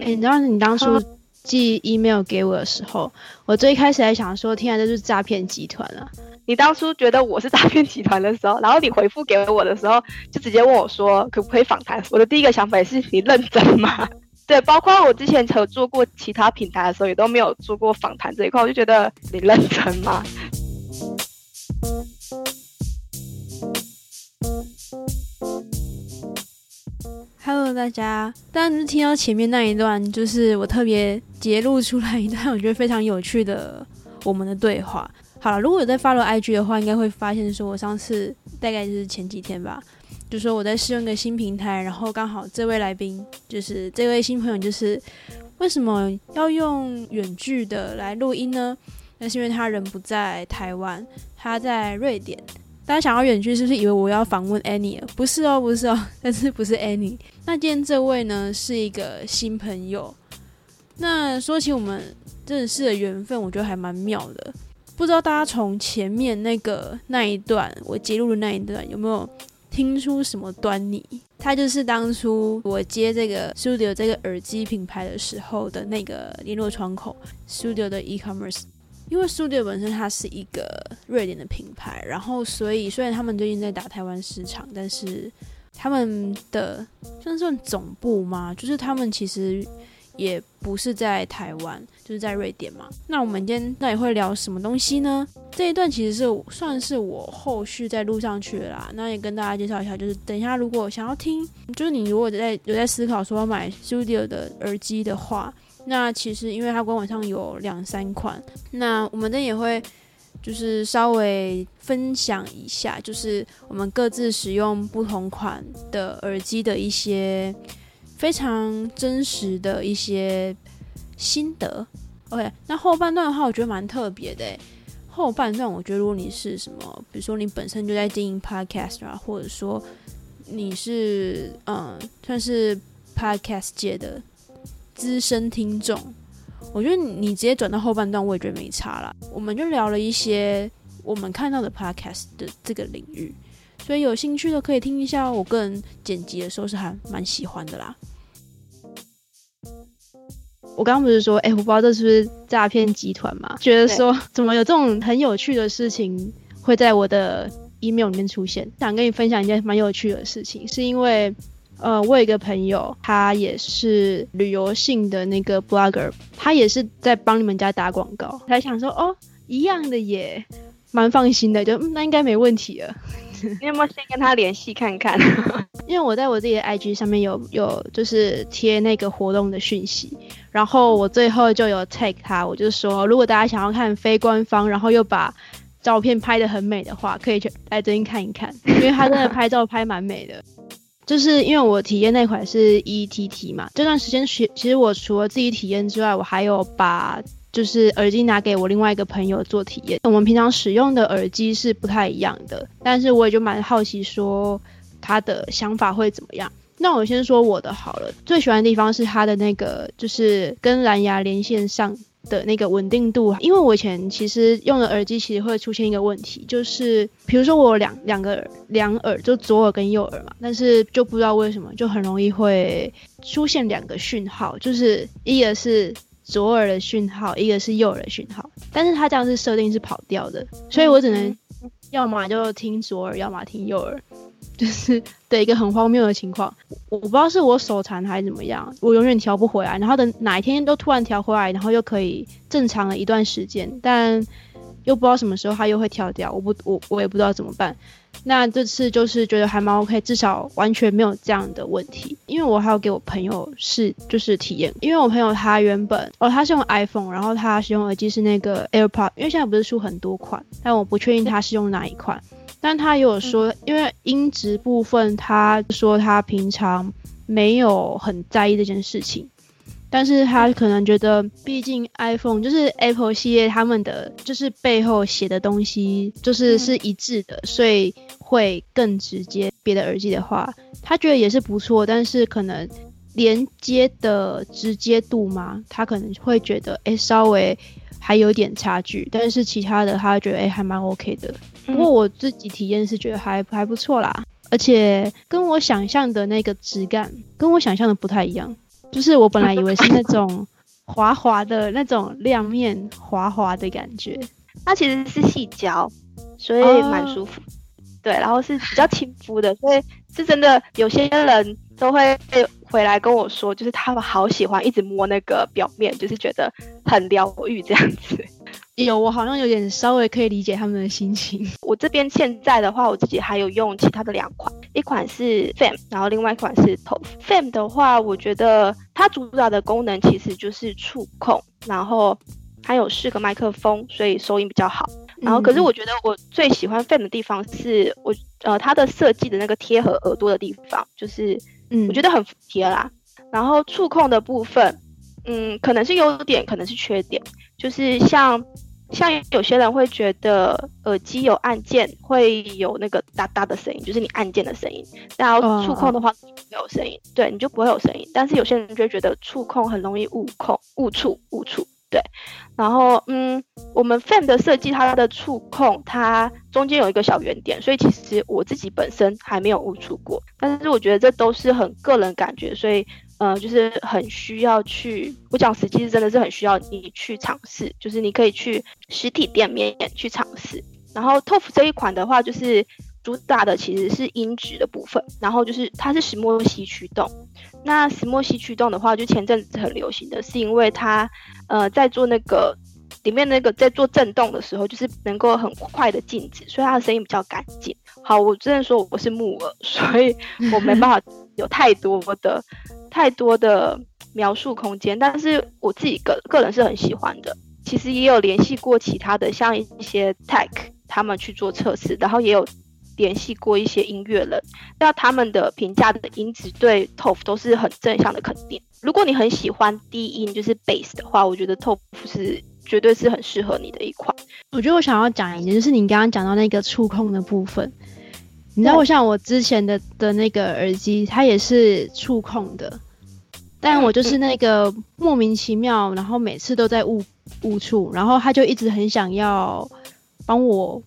哎，你知道你当初寄 email 给我的时候，我最开始还想说，天啊，这是诈骗集团啊！你当初觉得我是诈骗集团的时候，然后你回复给我的时候，就直接问我说可不可以访谈？我的第一个想法也是你认真吗？对，包括我之前合作过其他平台的时候，也都没有做过访谈这一块，我就觉得你认真吗？Hello，大家，当然是听到前面那一段，就是我特别截录出来一段，我觉得非常有趣的我们的对话。好了，如果有在 follow IG 的话，应该会发现说，我上次大概就是前几天吧，就说我在试用一个新平台，然后刚好这位来宾就是这位新朋友，就是为什么要用远距的来录音呢？那是因为他人不在台湾，他在瑞典。大家想要远距，是不是以为我要访问 Annie？不是哦，不是哦，但是不是 Annie。那今天这位呢，是一个新朋友。那说起我们认识的缘分，我觉得还蛮妙的。不知道大家从前面那个那一段我揭露的那一段，有没有听出什么端倪？他就是当初我接这个 Studio 这个耳机品牌的时候的那个联络窗口，Studio 的 e-commerce。因为 Studio 本身它是一个瑞典的品牌，然后所以虽然他们最近在打台湾市场，但是他们的算算总部吗？就是他们其实也不是在台湾，就是在瑞典嘛。那我们今天到底会聊什么东西呢？这一段其实是算是我后续再录上去的啦。那也跟大家介绍一下，就是等一下如果想要听，就是你如果在有在思考说要买 Studio 的耳机的话。那其实，因为它官网上有两三款，那我们这也会就是稍微分享一下，就是我们各自使用不同款的耳机的一些非常真实的一些心得。OK，那后半段的话，我觉得蛮特别的。后半段，我觉得如果你是什么，比如说你本身就在经营 Podcast 啊，或者说你是嗯，算是 Podcast 界的。资深听众，我觉得你直接转到后半段，我也觉得没差啦。我们就聊了一些我们看到的 podcast 的这个领域，所以有兴趣的可以听一下。我个人剪辑的时候是还蛮喜欢的啦。我刚刚不是说，哎，我不知道这是不是诈骗集团嘛？觉得说怎么有这种很有趣的事情会在我的 email 里面出现？想跟你分享一件蛮有趣的事情，是因为。呃，我有一个朋友，他也是旅游性的那个 blogger，他也是在帮你们家打广告。他想说，哦，一样的耶，蛮放心的，就嗯那应该没问题了。你有没有先跟他联系看看？因为我在我自己的 IG 上面有有就是贴那个活动的讯息，然后我最后就有 tag 他，我就说，如果大家想要看非官方，然后又把照片拍的很美的话，可以去来这边看一看，因为他真的拍照拍蛮美的。就是因为我体验那款是 E T T 嘛，这段时间其其实我除了自己体验之外，我还有把就是耳机拿给我另外一个朋友做体验。我们平常使用的耳机是不太一样的，但是我也就蛮好奇说他的想法会怎么样。那我先说我的好了，最喜欢的地方是它的那个就是跟蓝牙连线上。的那个稳定度，因为我以前其实用的耳机其实会出现一个问题，就是比如说我两两个两耳，就左耳跟右耳嘛，但是就不知道为什么就很容易会出现两个讯号，就是一个是左耳的讯号，一个是右耳的讯号，但是它这样是设定是跑掉的，所以我只能要么就听左耳，要么听右耳。就是的一个很荒谬的情况，我不知道是我手残还是怎么样，我永远调不回来，然后等哪一天都突然调回来，然后又可以正常了一段时间，但又不知道什么时候它又会跳掉，我不我我也不知道怎么办。那这次就是觉得还蛮 OK，至少完全没有这样的问题，因为我还有给我朋友试就是体验，因为我朋友他原本哦他是用 iPhone，然后他使用耳机是那个 AirPod，因为现在不是出很多款，但我不确定他是用哪一款。但他也有说，因为音质部分，他说他平常没有很在意这件事情，但是他可能觉得，毕竟 iPhone 就是 Apple 系列，他们的就是背后写的东西就是是一致的，所以会更直接。别的耳机的话，他觉得也是不错，但是可能连接的直接度吗，他可能会觉得，哎，稍微。还有点差距，但是其他的他觉得哎还蛮 OK 的。不过我自己体验是觉得还还不错啦，而且跟我想象的那个质感跟我想象的不太一样。就是我本来以为是那种滑滑的那种亮面滑滑的感觉，它其实是细胶，所以蛮舒服。对，然后是比较亲肤的，所以是真的有些人都会回来跟我说，就是他们好喜欢一直摸那个表面，就是觉得很疗愈这样子。有，我好像有点稍微可以理解他们的心情。我这边现在的话，我自己还有用其他的两款，一款是 Fam，然后另外一款是 Top。Fam 的话，我觉得它主打的功能其实就是触控，然后它有四个麦克风，所以收音比较好。然后，可是我觉得我最喜欢 Fam 的地方是我呃它的设计的那个贴合耳朵的地方，就是嗯，我觉得很服帖啦。然后触控的部分，嗯，可能是优点，可能是缺点，就是像。像有些人会觉得耳机有按键会有那个哒哒的声音，就是你按键的声音。然后触控的话没有声音，对，你就不会有声音。但是有些人就会觉得触控很容易误控、误触、误触。对，然后嗯，我们 Fan 的设计它的触控它中间有一个小圆点，所以其实我自己本身还没有误触过。但是我觉得这都是很个人感觉，所以。呃，就是很需要去，我讲实际是真的是很需要你去尝试，就是你可以去实体店面去尝试。然后 TOF 这一款的话，就是主打的其实是音质的部分，然后就是它是石墨烯驱动。那石墨烯驱动的话，就前阵子很流行的是因为它呃在做那个里面那个在做震动的时候，就是能够很快的静止，所以它的声音比较干净。好，我真的说我是木耳，所以我没办法 有太多的。太多的描述空间，但是我自己个个人是很喜欢的。其实也有联系过其他的，像一些 tech 他们去做测试，然后也有联系过一些音乐人，那他们的评价的音质对 TOF 都是很正向的肯定。如果你很喜欢低音就是 bass 的话，我觉得 TOF 是绝对是很适合你的一款。我觉得我想要讲一点，就是你刚刚讲到那个触控的部分。你知道，我像我之前的的那个耳机，它也是触控的，但我就是那个莫名其妙，然后每次都在误误触，然后他就一直很想要帮我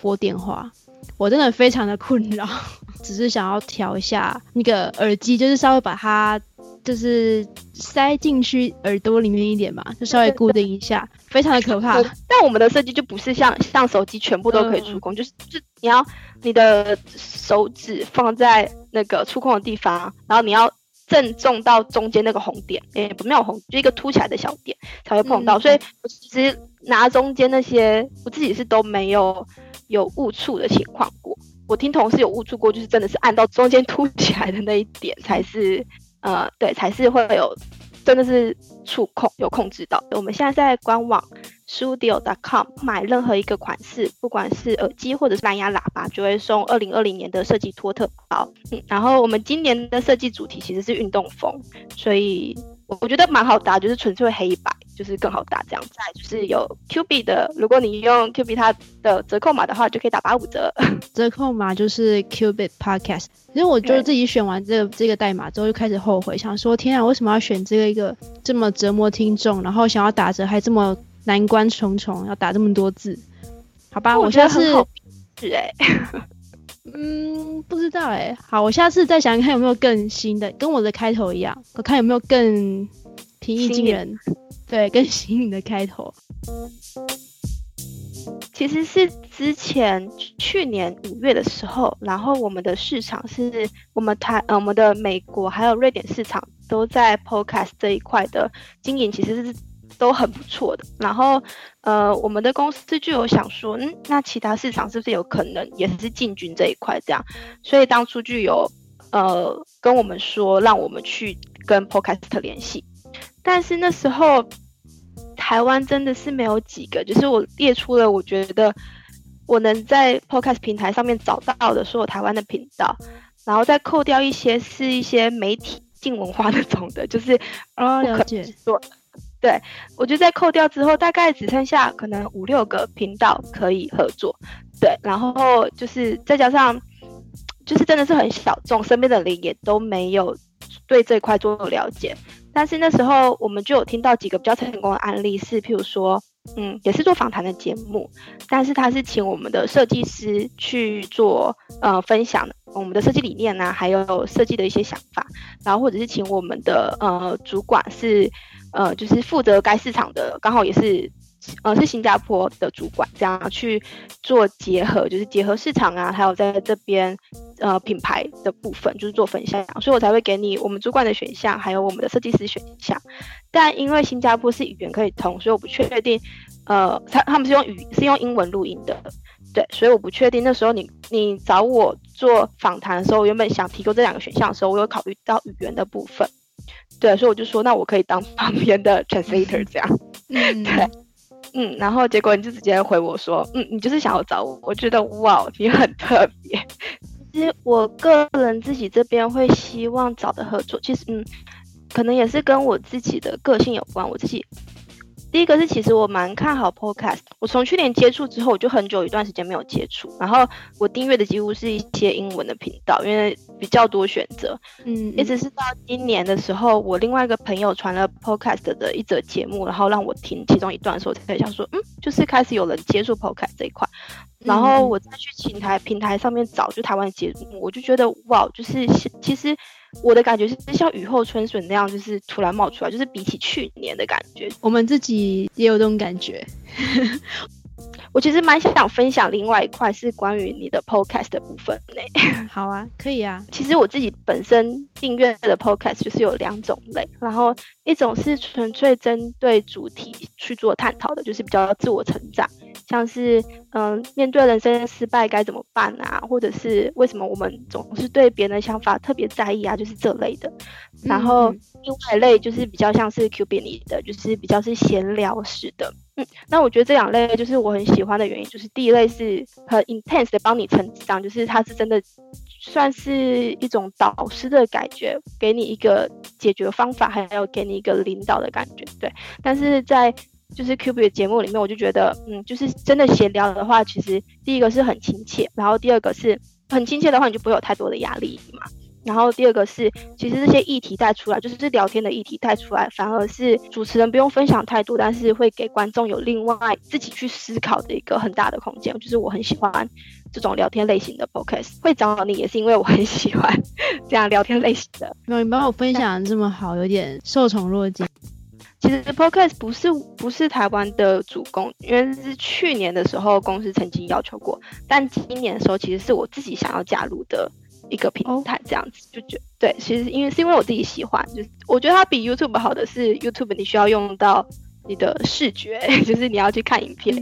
拨电话，我真的非常的困扰，只是想要调一下那个耳机，就是稍微把它就是塞进去耳朵里面一点嘛，就稍微固定一下，非常的可怕。但我们的设计就不是像像手机全部都可以触控，就是就你要。你的手指放在那个触控的地方，然后你要正中到中间那个红点，诶，不没有红，就一个凸起来的小点才会碰到。所以我其实拿中间那些，我自己是都没有有误触的情况过。我听同事有误触过，就是真的是按到中间凸起来的那一点才是，呃，对，才是会有。真的是触控有控制到。我们现在在官网 studio.com 买任何一个款式，不管是耳机或者是蓝牙喇叭，就会送二零二零年的设计托特包。嗯，然后我们今年的设计主题其实是运动风，所以我觉得蛮好搭，就是纯粹黑白。就是更好打这样，再就是有 Q B 的，如果你用 Q B 它的折扣码的话，就可以打八五折。折扣码就是 Q B Podcast。其实我觉得自己选完这个这个代码之后，就开始后悔，想说天啊，为什么要选这个一个这么折磨听众，然后想要打折还这么难关重重，要打这么多字？好吧，我下次是哎，嗯，不知道哎。好，我下次再想看有没有更新的，跟我的开头一样，我看有没有更平易近人。对，更新颖的开头，其实是之前去年五月的时候，然后我们的市场是我们台呃我们的美国还有瑞典市场都在 Podcast 这一块的经营，其实是都很不错的。然后呃我们的公司就有想说，嗯，那其他市场是不是有可能也是进军这一块这样？所以当初就有呃跟我们说，让我们去跟 Podcast 联系。但是那时候，台湾真的是没有几个，就是我列出了我觉得我能在 Podcast 平台上面找到的所有台湾的频道，然后再扣掉一些是一些媒体进文化那种的，就是哦了解。做，对我觉得在扣掉之后，大概只剩下可能五六个频道可以合作，对，然后就是再加上就是真的是很小众，身边的人也都没有对这块做了解。但是那时候我们就有听到几个比较成功的案例，是譬如说，嗯，也是做访谈的节目，但是他是请我们的设计师去做呃分享我们的设计理念呐，还有设计的一些想法，然后或者是请我们的呃主管是呃就是负责该市场的，刚好也是。呃，是新加坡的主管这样去做结合，就是结合市场啊，还有在这边呃品牌的部分，就是做分享，所以我才会给你我们主管的选项，还有我们的设计师选项。但因为新加坡是语言可以通，所以我不确定，呃，他他们是用语是用英文录音的，对，所以我不确定那时候你你找我做访谈的时候，原本想提供这两个选项的时候，我有考虑到语言的部分，对，所以我就说那我可以当旁边的 translator 这样，嗯，对。嗯，然后结果你就直接回我说，嗯，你就是想要找我，我觉得哇，你很特别。其实我个人自己这边会希望找的合作，其实嗯，可能也是跟我自己的个性有关，我自己。第一个是，其实我蛮看好 Podcast。我从去年接触之后，我就很久一段时间没有接触。然后我订阅的几乎是一些英文的频道，因为比较多选择。嗯，一直是到今年的时候，我另外一个朋友传了 Podcast 的一则节目，然后让我听其中一段的时候，才想说，嗯，就是开始有人接触 Podcast 这一块。然后我再去平台平台上面找，就台湾的节目，我就觉得哇，就是其实。我的感觉是像雨后春笋那样，就是突然冒出来，就是比起去年的感觉，我们自己也有这种感觉。我其实蛮想分享另外一块，是关于你的 podcast 的部分呢。好啊，可以啊。其实我自己本身订阅的 podcast 就是有两种类，然后一种是纯粹针对主题去做探讨的，就是比较自我成长，像是嗯，面对人生失败该怎么办啊，或者是为什么我们总是对别人的想法特别在意啊，就是这类的。然后另外一类就是比较像是 Q B 里的，就是比较是闲聊式的。嗯那我觉得这两类就是我很喜欢的原因，就是第一类是很 intense 的帮你成长，就是他是真的算是一种导师的感觉，给你一个解决方法，还有给你一个领导的感觉，对。但是在就是 Q B 的节目里面，我就觉得，嗯，就是真的闲聊的话，其实第一个是很亲切，然后第二个是很亲切的话，你就不会有太多的压力嘛。然后第二个是，其实这些议题带出来，就是这聊天的议题带出来，反而是主持人不用分享太多，但是会给观众有另外自己去思考的一个很大的空间。就是我很喜欢这种聊天类型的 podcast，会找你也是因为我很喜欢这样聊天类型的。那你帮我分享这么好，有点受宠若惊。其实 podcast 不是不是台湾的主攻，因为是去年的时候公司曾经要求过，但今年的时候其实是我自己想要加入的。一个平台这样子就觉对，其实因为是因为我自己喜欢，就是我觉得它比 YouTube 好的是 YouTube 你需要用到你的视觉，就是你要去看影片，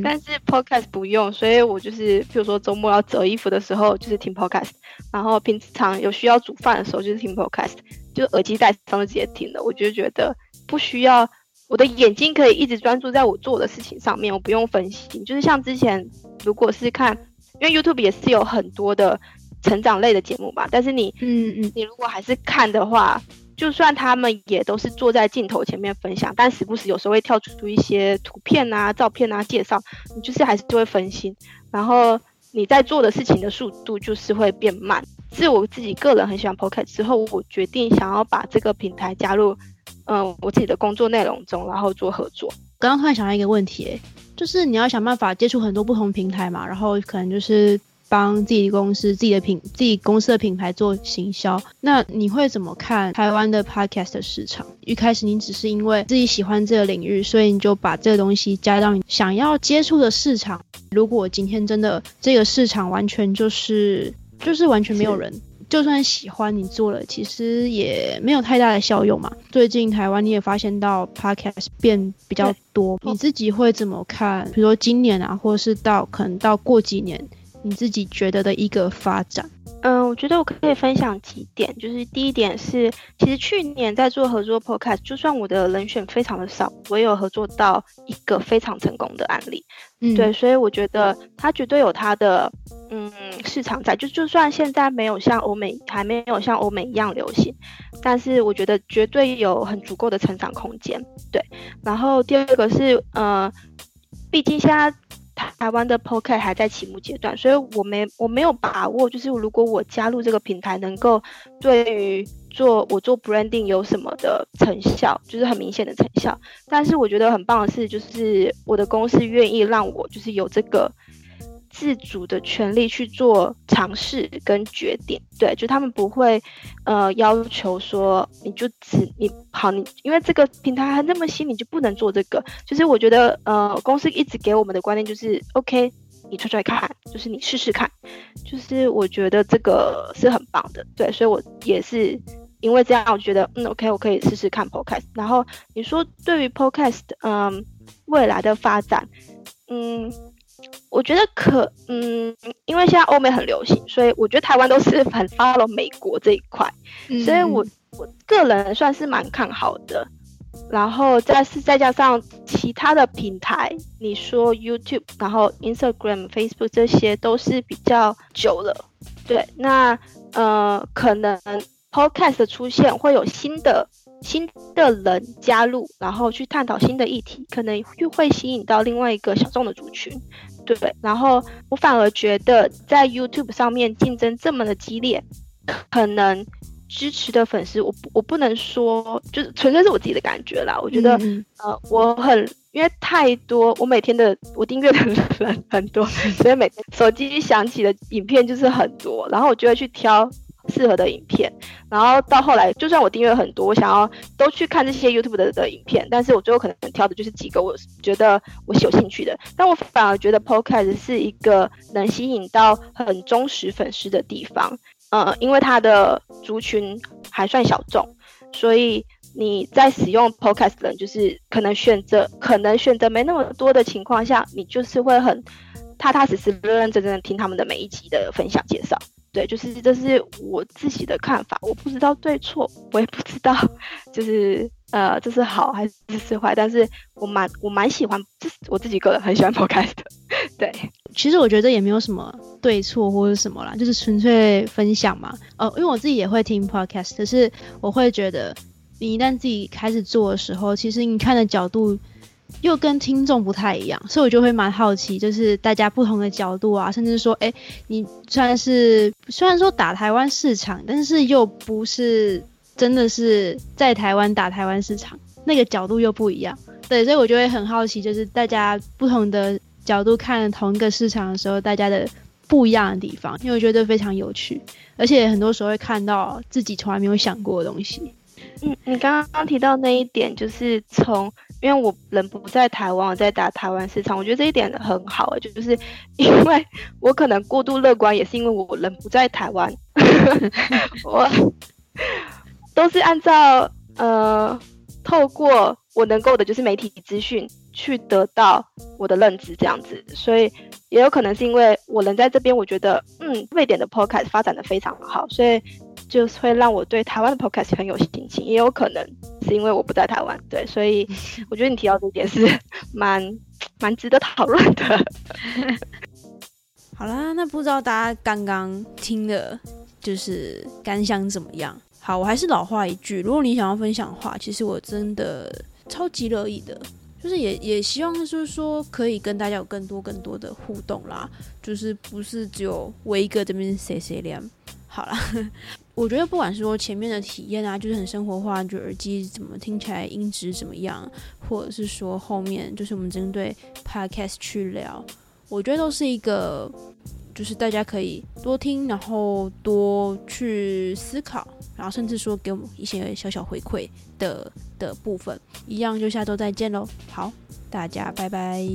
但是 Podcast 不用，所以我就是比如说周末要折衣服的时候就是听 Podcast，然后平常有需要煮饭的时候就是听 Podcast，就耳机戴上就直接听了，我就觉得不需要我的眼睛可以一直专注在我做的事情上面，我不用分心，就是像之前如果是看，因为 YouTube 也是有很多的。成长类的节目吧，但是你，嗯嗯，你如果还是看的话，就算他们也都是坐在镜头前面分享，但时不时有时候会跳出一些图片啊、照片啊介绍，你就是还是就会分心，然后你在做的事情的速度就是会变慢。是我自己个人很喜欢 Pocket 之后，我决定想要把这个平台加入，嗯，我自己的工作内容中，然后做合作。刚刚突然想到一个问题，就是你要想办法接触很多不同平台嘛，然后可能就是。帮自己公司、自己的品、自己公司的品牌做行销，那你会怎么看台湾的 podcast 市场？一开始你只是因为自己喜欢这个领域，所以你就把这个东西加到你想要接触的市场。如果今天真的这个市场完全就是就是完全没有人，就算喜欢你做了，其实也没有太大的效用嘛。最近台湾你也发现到 podcast 变比较多，你自己会怎么看？比如说今年啊，或者是到可能到过几年？你自己觉得的一个发展，嗯，我觉得我可以分享几点，就是第一点是，其实去年在做合作 podcast，就算我的人选非常的少，我也有合作到一个非常成功的案例，嗯，对，所以我觉得它绝对有它的，嗯，市场在，就就算现在没有像欧美，还没有像欧美一样流行，但是我觉得绝对有很足够的成长空间，对，然后第二个是，呃，毕竟现在。台湾的 p o c a s t 还在起步阶段，所以我没我没有把握，就是如果我加入这个平台，能够对于做我做 branding 有什么的成效，就是很明显的成效。但是我觉得很棒的是，就是我的公司愿意让我就是有这个。自主的权利去做尝试跟决定，对，就他们不会，呃，要求说你就只你好你，因为这个平台还那么新，你就不能做这个。就是我觉得，呃，公司一直给我们的观念就是，OK，你出来看，就是你试试看，就是我觉得这个是很棒的，对，所以我也是因为这样，我觉得，嗯，OK，我可以试试看 Podcast。然后你说对于 Podcast，嗯，未来的发展，嗯。我觉得可，嗯，因为现在欧美很流行，所以我觉得台湾都是很 follow 美国这一块，所以我我个人算是蛮看好的。然后再是再加上其他的平台，你说 YouTube，然后 Instagram、Facebook 这些都是比较久了，对，那呃，可能 Podcast 的出现会有新的。新的人加入，然后去探讨新的议题，可能又会吸引到另外一个小众的族群，对不对？然后我反而觉得，在 YouTube 上面竞争这么的激烈，可能支持的粉丝，我我不能说，就是纯粹是我自己的感觉啦。我觉得，呃，我很因为太多，我每天的我订阅的人很多，所以每天手机响起的影片就是很多，然后我就会去挑。适合的影片，然后到后来，就算我订阅很多，我想要都去看这些 YouTube 的的影片，但是我最后可能挑的就是几个我觉得我有兴趣的。但我反而觉得 Podcast 是一个能吸引到很忠实粉丝的地方，呃，因为它的族群还算小众，所以你在使用 Podcast 的人，就是可能选择可能选择没那么多的情况下，你就是会很踏踏实实、认认真真的听他们的每一集的分享介绍。对，就是这是我自己的看法，我不知道对错，我也不知道，就是呃，这是好还是是坏，但是我蛮我蛮喜欢，就是我自己个人很喜欢 podcast。对，其实我觉得也没有什么对错或者什么啦，就是纯粹分享嘛。呃，因为我自己也会听 podcast，可是我会觉得，你一旦自己开始做的时候，其实你看的角度。又跟听众不太一样，所以我就会蛮好奇，就是大家不同的角度啊，甚至说，哎，你虽然是虽然说打台湾市场，但是又不是真的是在台湾打台湾市场，那个角度又不一样。对，所以我就会很好奇，就是大家不同的角度看同一个市场的时候，大家的不一样的地方，因为我觉得非常有趣，而且很多时候会看到自己从来没有想过的东西。嗯，你刚刚提到那一点，就是从。因为我人不在台湾，我在打台湾市场，我觉得这一点很好，就是 因为我可能过度乐观，也是因为我人不在台湾，我都是按照呃透过我能够的，就是媒体资讯去得到我的认知这样子，所以也有可能是因为我人在这边，我觉得嗯瑞典的 podcast 发展的非常好，所以。就是会让我对台湾的 podcast 很有心情，也有可能是因为我不在台湾，对，所以 我觉得你提到这点是 蛮蛮值得讨论的。好啦，那不知道大家刚刚听的，就是感想怎么样？好，我还是老话一句，如果你想要分享的话，其实我真的超级乐意的，就是也也希望就是说可以跟大家有更多更多的互动啦，就是不是只有我一个这边谁谁凉。好了。我觉得不管是说前面的体验啊，就是很生活化，就耳机怎么听起来音质怎么样，或者是说后面就是我们针对 podcast 去聊，我觉得都是一个，就是大家可以多听，然后多去思考，然后甚至说给我们一些小小回馈的的部分，一样就下周再见喽。好，大家拜拜。